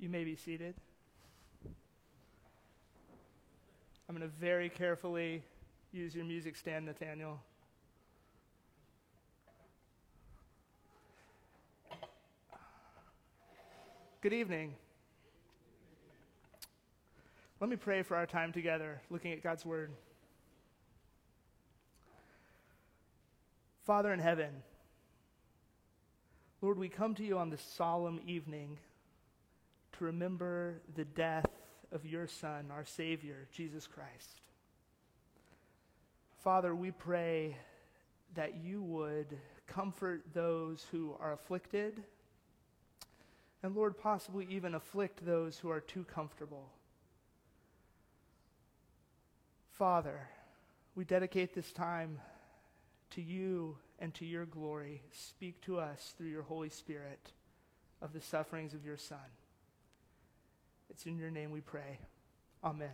You may be seated. I'm going to very carefully use your music stand, Nathaniel. Good evening. Let me pray for our time together looking at God's Word. Father in heaven, Lord, we come to you on this solemn evening remember the death of your Son, our Savior, Jesus Christ. Father, we pray that you would comfort those who are afflicted, and Lord, possibly even afflict those who are too comfortable. Father, we dedicate this time to you and to your glory. Speak to us through your Holy Spirit of the sufferings of your Son. It's in your name we pray. Amen.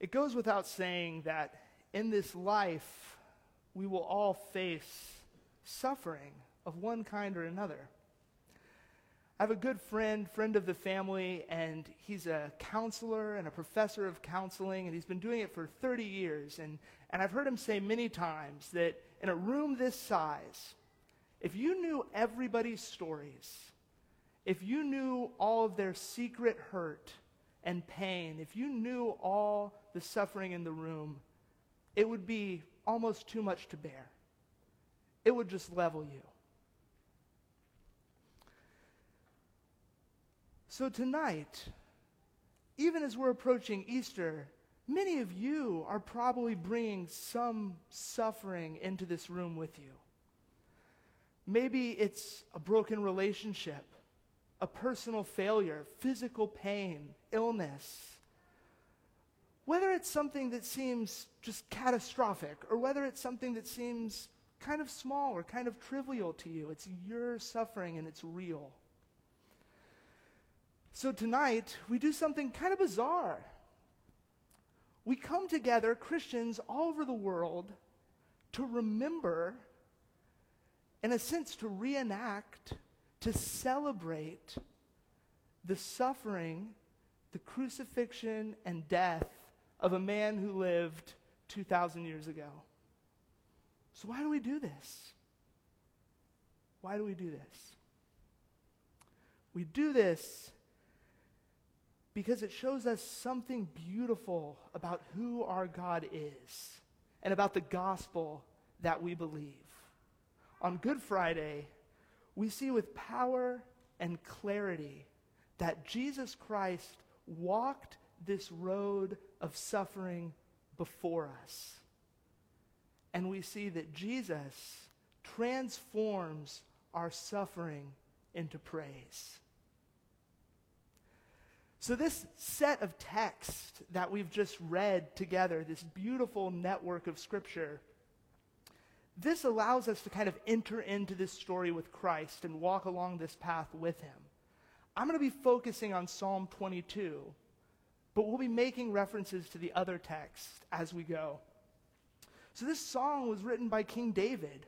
It goes without saying that in this life, we will all face suffering of one kind or another. I have a good friend, friend of the family, and he's a counselor and a professor of counseling, and he's been doing it for 30 years. And, and I've heard him say many times that in a room this size, if you knew everybody's stories, if you knew all of their secret hurt and pain, if you knew all the suffering in the room, it would be almost too much to bear. It would just level you. So tonight, even as we're approaching Easter, many of you are probably bringing some suffering into this room with you. Maybe it's a broken relationship, a personal failure, physical pain, illness. Whether it's something that seems just catastrophic or whether it's something that seems kind of small or kind of trivial to you, it's your suffering and it's real. So tonight, we do something kind of bizarre. We come together, Christians all over the world, to remember, in a sense, to reenact, to celebrate the suffering, the crucifixion, and death of a man who lived 2,000 years ago. So, why do we do this? Why do we do this? We do this because it shows us something beautiful about who our God is and about the gospel that we believe. On Good Friday, we see with power and clarity that Jesus Christ walked this road of suffering before us. And we see that Jesus transforms our suffering into praise. So, this set of texts that we've just read together, this beautiful network of Scripture, this allows us to kind of enter into this story with Christ and walk along this path with Him. I'm going to be focusing on Psalm 22, but we'll be making references to the other texts as we go. So, this song was written by King David.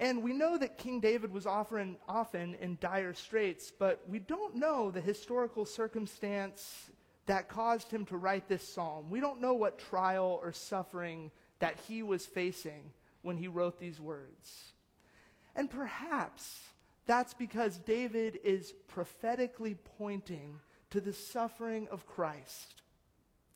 And we know that King David was often, often in dire straits, but we don't know the historical circumstance that caused him to write this psalm. We don't know what trial or suffering that he was facing when he wrote these words. And perhaps that's because David is prophetically pointing to the suffering of Christ.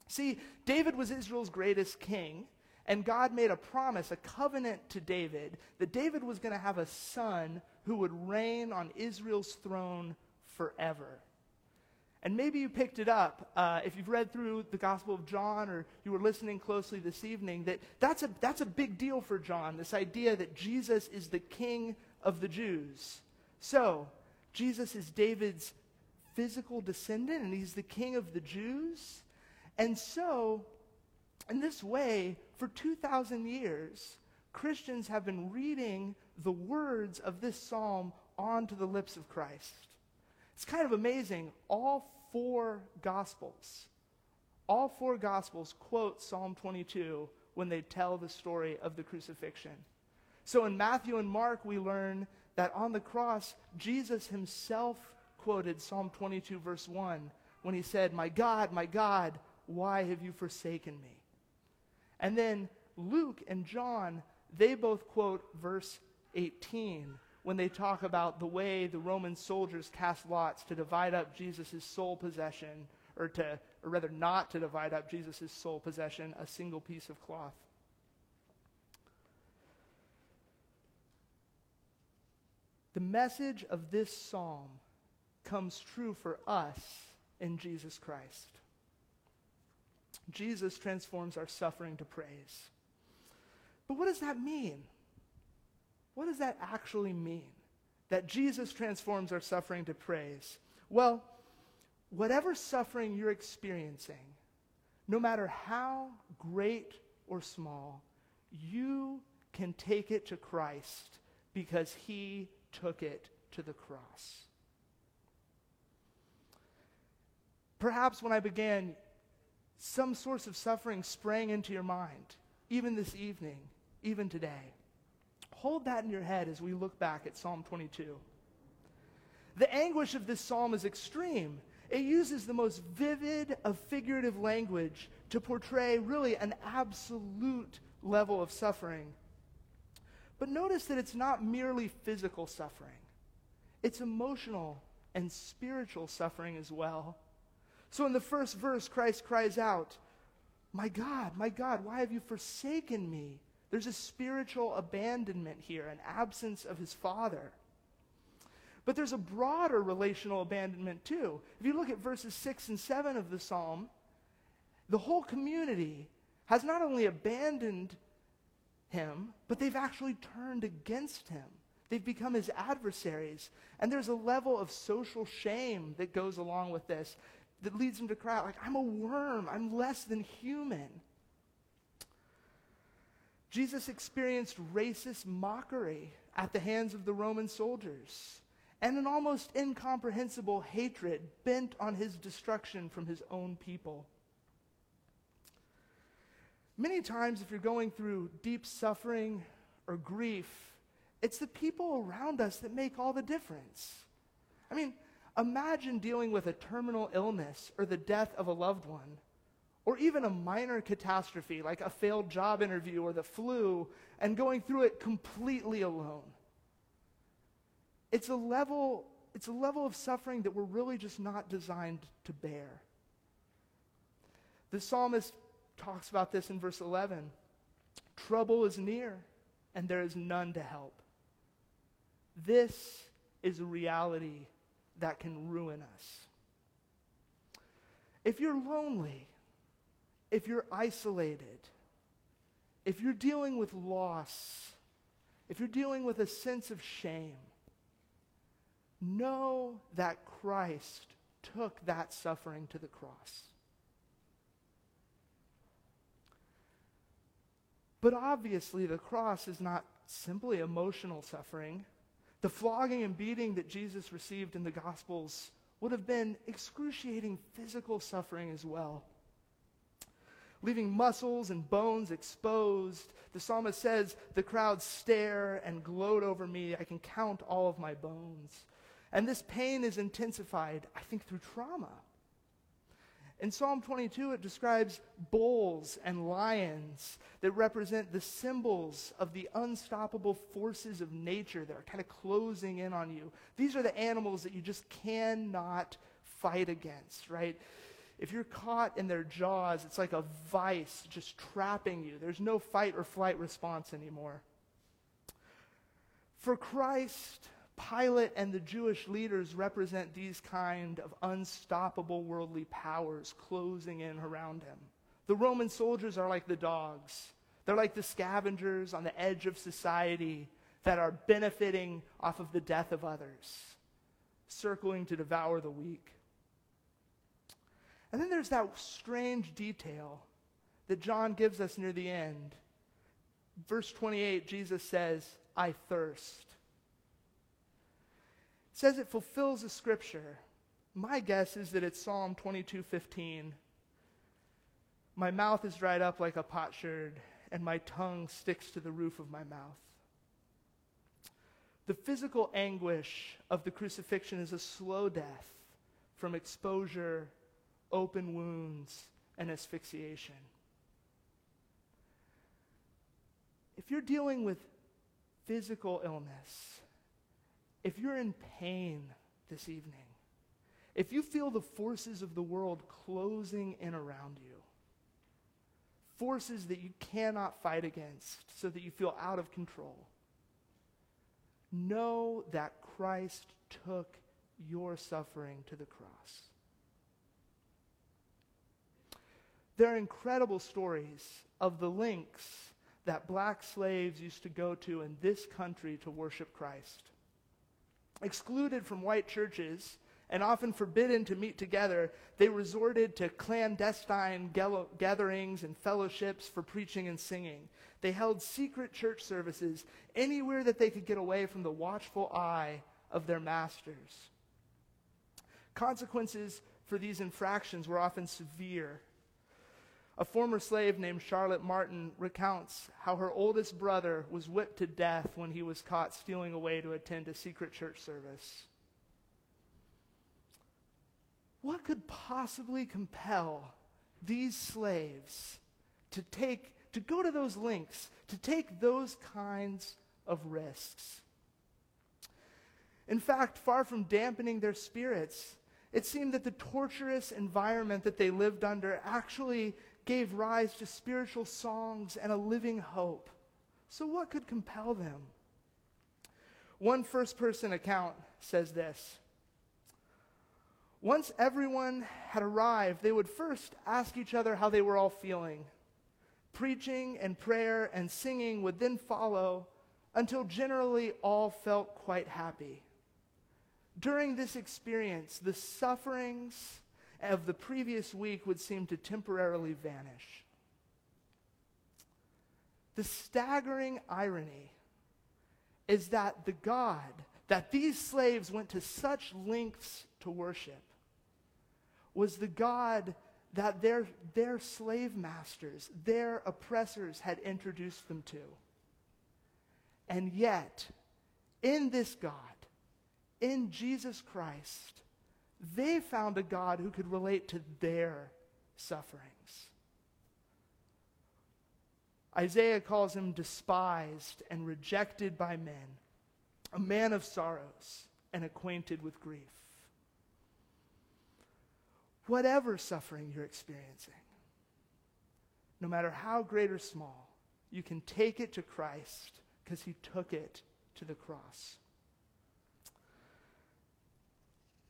See, David was Israel's greatest king. And God made a promise, a covenant to David, that David was going to have a son who would reign on Israel's throne forever. And maybe you picked it up uh, if you've read through the Gospel of John or you were listening closely this evening, that that's a, that's a big deal for John, this idea that Jesus is the king of the Jews. So, Jesus is David's physical descendant and he's the king of the Jews. And so, in this way, for 2,000 years, Christians have been reading the words of this psalm onto the lips of Christ. It's kind of amazing. All four Gospels, all four Gospels quote Psalm 22 when they tell the story of the crucifixion. So in Matthew and Mark, we learn that on the cross, Jesus himself quoted Psalm 22, verse 1, when he said, My God, my God, why have you forsaken me? And then Luke and John, they both quote verse 18 when they talk about the way the Roman soldiers cast lots to divide up Jesus' sole possession, or to, or rather not to divide up Jesus' sole possession, a single piece of cloth. The message of this psalm comes true for us in Jesus Christ. Jesus transforms our suffering to praise. But what does that mean? What does that actually mean? That Jesus transforms our suffering to praise? Well, whatever suffering you're experiencing, no matter how great or small, you can take it to Christ because he took it to the cross. Perhaps when I began, some source of suffering sprang into your mind, even this evening, even today. Hold that in your head as we look back at Psalm 22. The anguish of this psalm is extreme. It uses the most vivid of figurative language to portray really an absolute level of suffering. But notice that it's not merely physical suffering, it's emotional and spiritual suffering as well. So in the first verse, Christ cries out, My God, my God, why have you forsaken me? There's a spiritual abandonment here, an absence of his Father. But there's a broader relational abandonment too. If you look at verses 6 and 7 of the psalm, the whole community has not only abandoned him, but they've actually turned against him. They've become his adversaries. And there's a level of social shame that goes along with this that leads him to cry out, like, I'm a worm, I'm less than human. Jesus experienced racist mockery at the hands of the Roman soldiers and an almost incomprehensible hatred bent on his destruction from his own people. Many times, if you're going through deep suffering or grief, it's the people around us that make all the difference. I mean, imagine dealing with a terminal illness or the death of a loved one, or even a minor catastrophe like a failed job interview or the flu, and going through it completely alone. It's a level, it's a level of suffering that we're really just not designed to bear. The psalmist talks about this in verse 11. Trouble is near, and there is none to help. This is a reality that can ruin us. If you're lonely, if you're isolated, if you're dealing with loss, if you're dealing with a sense of shame, know that Christ took that suffering to the cross. But obviously, the cross is not simply emotional suffering. The flogging and beating that Jesus received in the Gospels would have been excruciating physical suffering as well. Leaving muscles and bones exposed, the psalmist says, The crowds stare and gloat over me. I can count all of my bones. And this pain is intensified, I think, through trauma. In Psalm 22, it describes bulls and lions that represent the symbols of the unstoppable forces of nature that are kind of closing in on you. These are the animals that you just cannot fight against, right? If you're caught in their jaws, it's like a vice just trapping you. There's no fight or flight response anymore. For Christ, Pilate and the Jewish leaders represent these kind of unstoppable worldly powers closing in around him. The Roman soldiers are like the dogs. They're like the scavengers on the edge of society that are benefiting off of the death of others, circling to devour the weak. And then there's that strange detail that John gives us near the end. Verse 28, Jesus says, I thirst. It says it fulfills the scripture. My guess is that it's Psalm 22:15. My mouth is dried up like a potsherd, and my tongue sticks to the roof of my mouth. The physical anguish of the crucifixion is a slow death from exposure, open wounds, and asphyxiation. If you're dealing with physical illness, if you're in pain this evening, if you feel the forces of the world closing in around you, forces that you cannot fight against so that you feel out of control, know that Christ took your suffering to the cross. There are incredible stories of the links that black slaves used to go to in this country to worship Christ. Excluded from white churches and often forbidden to meet together, they resorted to clandestine gatherings and fellowships for preaching and singing. They held secret church services anywhere that they could get away from the watchful eye of their masters. Consequences for these infractions were often severe. A former slave named Charlotte Martin recounts how her oldest brother was whipped to death when he was caught stealing away to attend a secret church service. What could possibly compel these slaves to take to go to those links, to take those kinds of risks? In fact, far from dampening their spirits, it seemed that the torturous environment that they lived under actually gave rise to spiritual songs and a living hope. So, what could compel them? One first person account says this once everyone had arrived, they would first ask each other how they were all feeling. Preaching and prayer and singing would then follow until generally all felt quite happy. During this experience, the sufferings of the previous week would seem to temporarily vanish. The staggering irony is that the God that these slaves went to such lengths to worship was the God that their, their slave masters, their oppressors had introduced them to. And yet, in this God, in Jesus Christ, they found a God who could relate to their sufferings. Isaiah calls him despised and rejected by men, a man of sorrows and acquainted with grief whatever suffering you're experiencing, no matter how great or small, you can take it to Christ because he took it to the cross.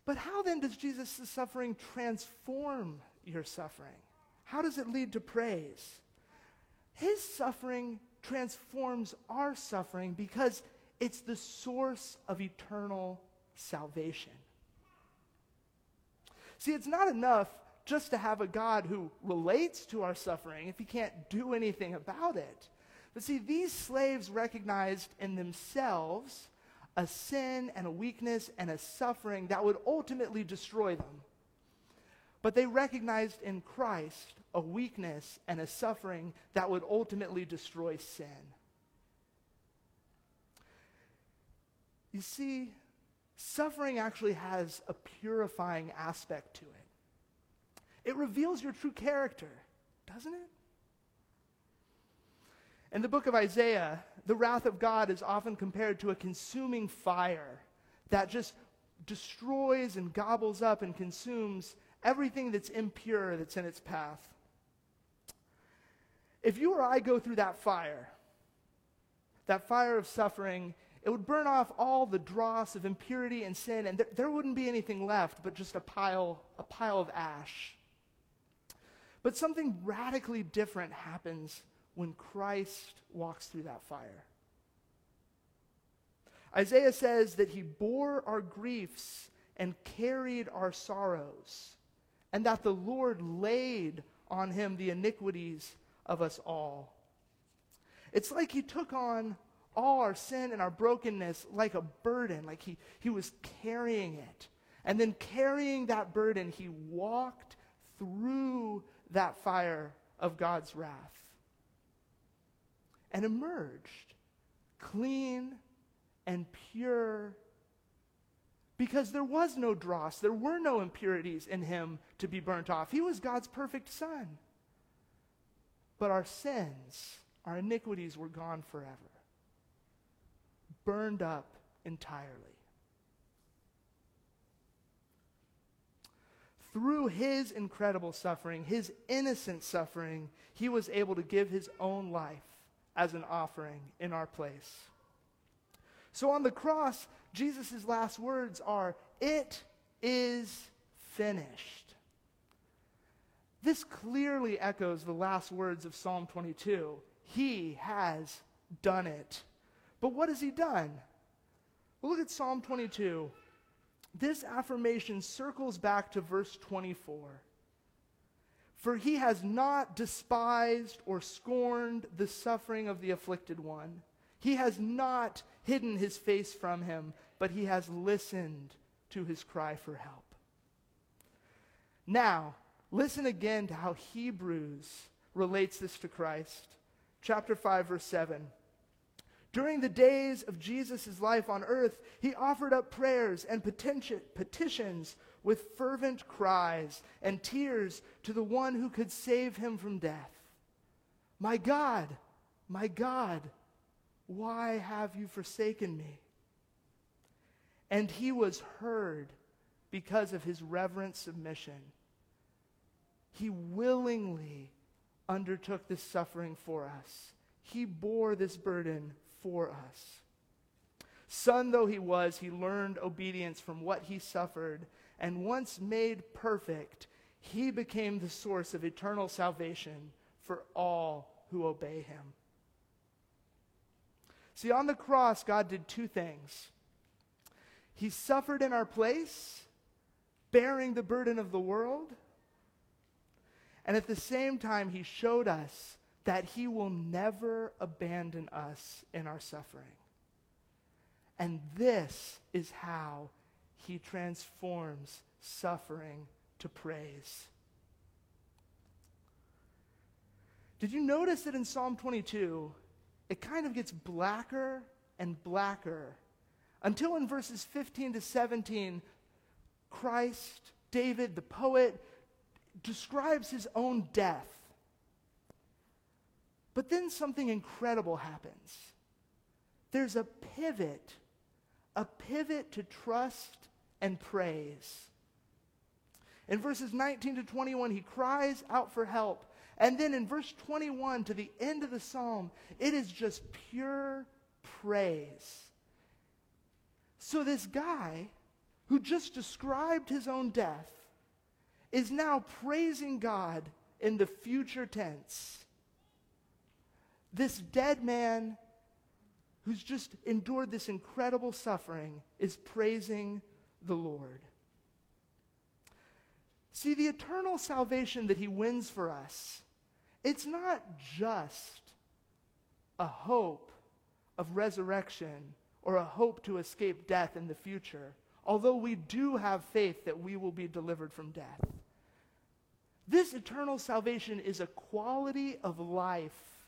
But how then does Jesus' suffering transform your suffering? How does it lead to praise? His suffering transforms our suffering because it's the source of eternal salvation. See, it's not enough just to have a God who relates to our suffering if he can't do anything about it. But see, these slaves recognized in themselves a sin and a weakness and a suffering that would ultimately destroy them. But they recognized in Christ a weakness and a suffering that would ultimately destroy sin. You see, suffering actually has a purifying aspect to it. It reveals your true character, doesn't it? In the book of Isaiah, the wrath of God is often compared to a consuming fire that just destroys and gobbles up and consumes everything that's impure that's in its path. If you or I go through that fire, that fire of suffering, it would burn off all the dross of impurity and sin, and there wouldn't be anything left but just a pile, a pile of ash. But something radically different happens when Christ walks through that fire. Isaiah says that he bore our griefs and carried our sorrows, and that the Lord laid on him the iniquities of us all. It's like he took on all our sin and our brokenness like a burden, like he, he was carrying it. And then carrying that burden, he walked through that fire of God's wrath and emerged clean and pure because there was no dross, there were no impurities in him to be burnt off. He was God's perfect son. But our sins, our iniquities were gone forever, burned up entirely. Through his incredible suffering, his innocent suffering, he was able to give his own life as an offering in our place. So on the cross, Jesus' last words are, It is finished. This clearly echoes the last words of Psalm 22. He has done it. But what has he done? Well, look at Psalm 22. This affirmation circles back to verse 24. For he has not despised or scorned the suffering of the afflicted one. He has not hidden his face from him, but he has listened to his cry for help. Now, listen again to how Hebrews relates this to Christ. Chapter 5, verse 7. During the days of Jesus' life on earth, he offered up prayers and petitions with fervent cries and tears to the one who could save him from death. My God, my God, why have you forsaken me? And he was heard because of his reverent submission. He willingly undertook this suffering for us. He bore this burden for us. Son though he was, he learned obedience from what he suffered, and once made perfect, he became the source of eternal salvation for all who obey him. See, on the cross, God did two things. He suffered in our place, bearing the burden of the world. And at the same time, He showed us that He will never abandon us in our suffering. And this is how He transforms suffering to praise. Did you notice that in Psalm 22, it kind of gets blacker and blacker until in verses 15 to 17, Christ, David, the poet, describes his own death. But then something incredible happens. There's a pivot, a pivot to trust and praise. In verses 19 to 21, he cries out for help. And then in verse 21 to the end of the psalm, it is just pure praise. So this guy who just described his own death is now praising God in the future tense. This dead man who's just endured this incredible suffering is praising the Lord. See, the eternal salvation that he wins for us, it's not just a hope of resurrection or a hope to escape death in the future, although we do have faith that we will be delivered from death. This eternal salvation is a quality of life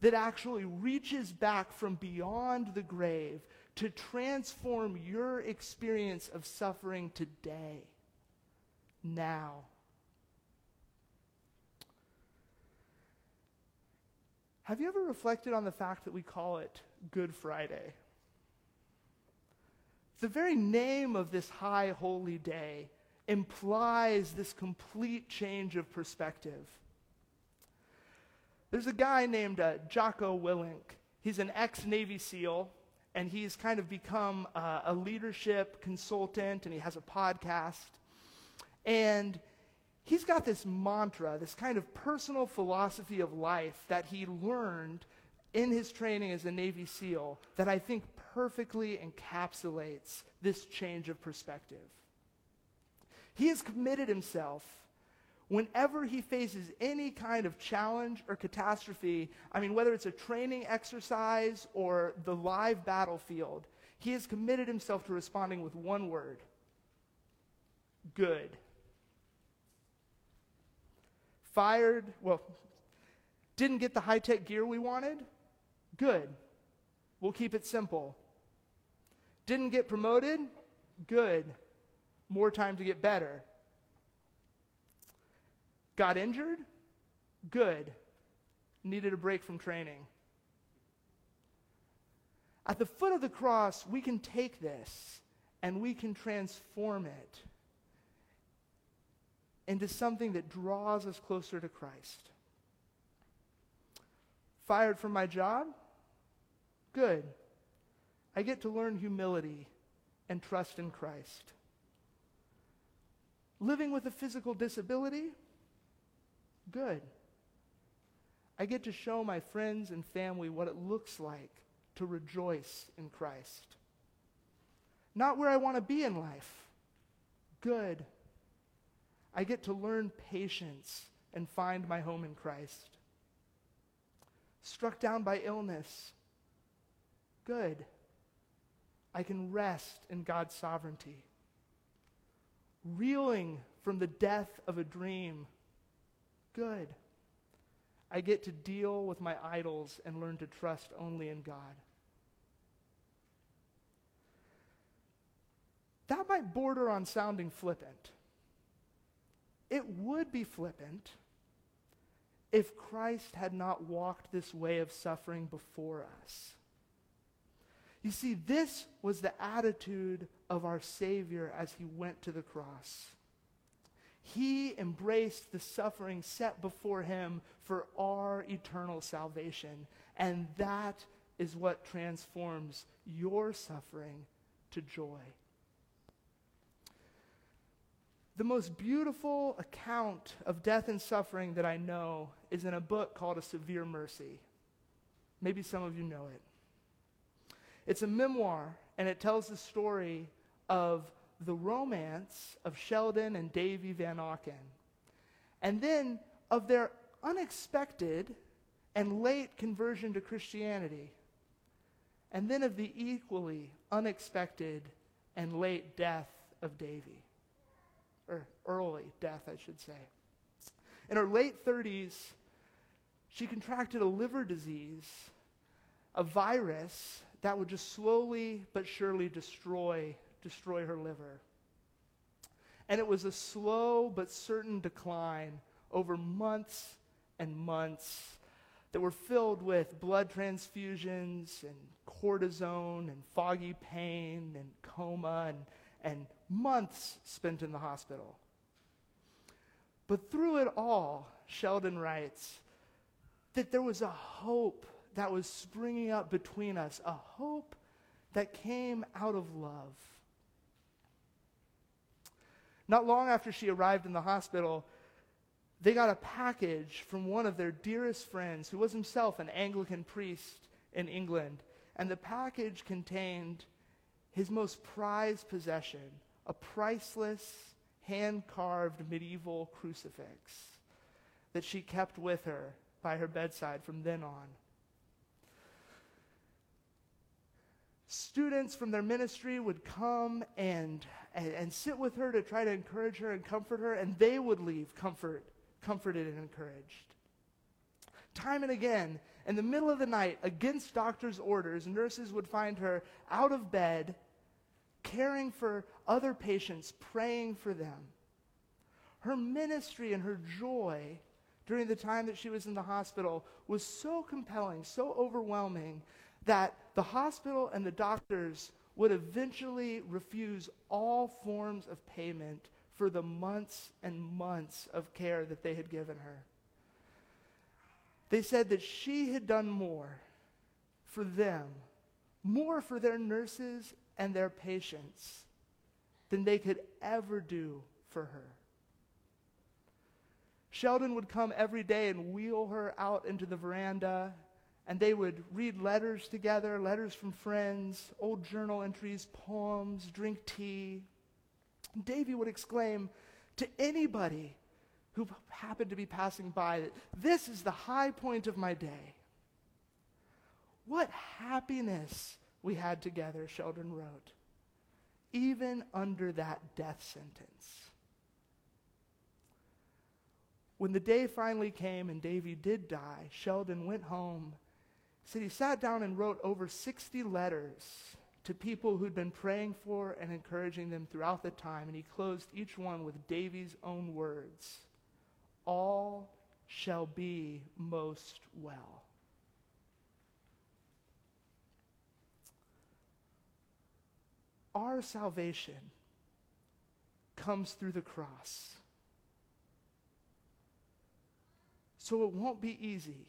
that actually reaches back from beyond the grave to transform your experience of suffering today now. Have you ever reflected on the fact that we call it Good Friday? The very name of this high holy day implies this complete change of perspective. There's a guy named uh, Jocko Willink. He's an ex Navy SEAL, and he's kind of become a leadership consultant, and he has a podcast. And he's got this mantra, this kind of personal philosophy of life that he learned in his training as a Navy SEAL that I think perfectly encapsulates this change of perspective. He has committed himself whenever he faces any kind of challenge or catastrophe, I mean, whether it's a training exercise or the live battlefield, he has committed himself to responding with one word good fired, well, didn't get the high tech gear we wanted? Good. We'll keep it simple. Didn't get promoted? Good. More time to get better. Got injured? Good. Needed a break from training. At the foot of the cross, we can take this and we can transform it into something that draws us closer to Christ. Fired from my job? Good. I get to learn humility and trust in Christ. Living with a physical disability? Good. I get to show my friends and family what it looks like to rejoice in Christ. Not where I want to be in life. Good. I get to learn patience and find my home in Christ. Struck down by illness. Good. I can rest in God's sovereignty. Reeling from the death of a dream. Good. I get to deal with my idols and learn to trust only in God. That might border on sounding flippant. It would be flippant if Christ had not walked this way of suffering before us. You see, this was the attitude of our Savior as he went to the cross. He embraced the suffering set before him for our eternal salvation. And that is what transforms your suffering to joy. The most beautiful account of death and suffering that I know is in a book called A Severe Mercy. Maybe some of you know it. It's a memoir, and it tells the story of the romance of Sheldon and Davy Vanauken, and then of their unexpected and late conversion to Christianity, and then of the equally unexpected and late death of Davy, or early death, I should say. In her late 30s, she contracted a liver disease, a virus that would just slowly but surely destroy destroy her liver. And it was a slow but certain decline over months and months that were filled with blood transfusions and cortisone and foggy pain and coma and, and months spent in the hospital. But through it all, Sheldon writes that there was a hope that was springing up between us, a hope that came out of love. Not long after she arrived in the hospital, they got a package from one of their dearest friends, who was himself an Anglican priest in England. And the package contained his most prized possession a priceless, hand carved medieval crucifix that she kept with her by her bedside from then on. students from their ministry would come and, and, and, sit with her to try to encourage her and comfort her, and they would leave comfort, comforted and encouraged. Time and again, in the middle of the night, against doctors' orders, nurses would find her out of bed, caring for other patients, praying for them. Her ministry and her joy during the time that she was in the hospital was so compelling, so overwhelming, that the hospital and the doctors would eventually refuse all forms of payment for the months and months of care that they had given her. They said that she had done more for them, more for their nurses and their patients than they could ever do for her. Sheldon would come every day and wheel her out into the veranda and they would read letters together, letters from friends, old journal entries, poems, drink tea. Davy would exclaim to anybody who happened to be passing by that this is the high point of my day. What happiness we had together, Sheldon wrote, even under that death sentence. When the day finally came and Davy did die, Sheldon went home said he sat down and wrote over 60 letters to people who'd been praying for and encouraging them throughout the time, and he closed each one with Davy's own words All shall be most well. Our salvation comes through the cross. So it won't be easy.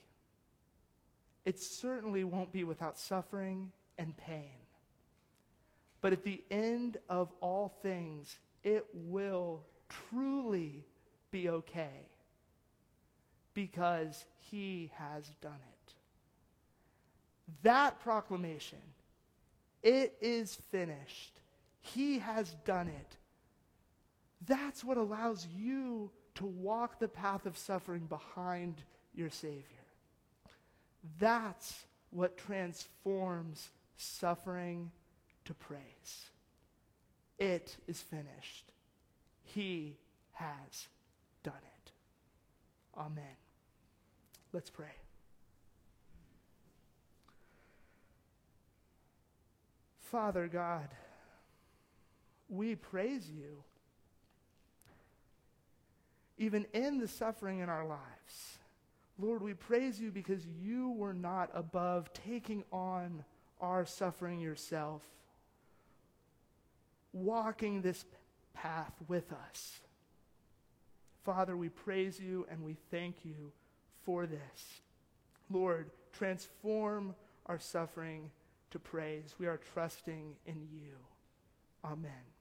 It certainly won't be without suffering and pain. But at the end of all things, it will truly be okay because he has done it. That proclamation, it is finished. He has done it. That's what allows you to walk the path of suffering behind your Savior. That's what transforms suffering to praise. It is finished. He has done it. Amen. Let's pray. Father God, we praise you. Even in the suffering in our lives, Lord, we praise you because you were not above taking on our suffering yourself walking this path with us. Father, we praise you and we thank you for this. Lord, transform our suffering to praise. We are trusting in you. Amen.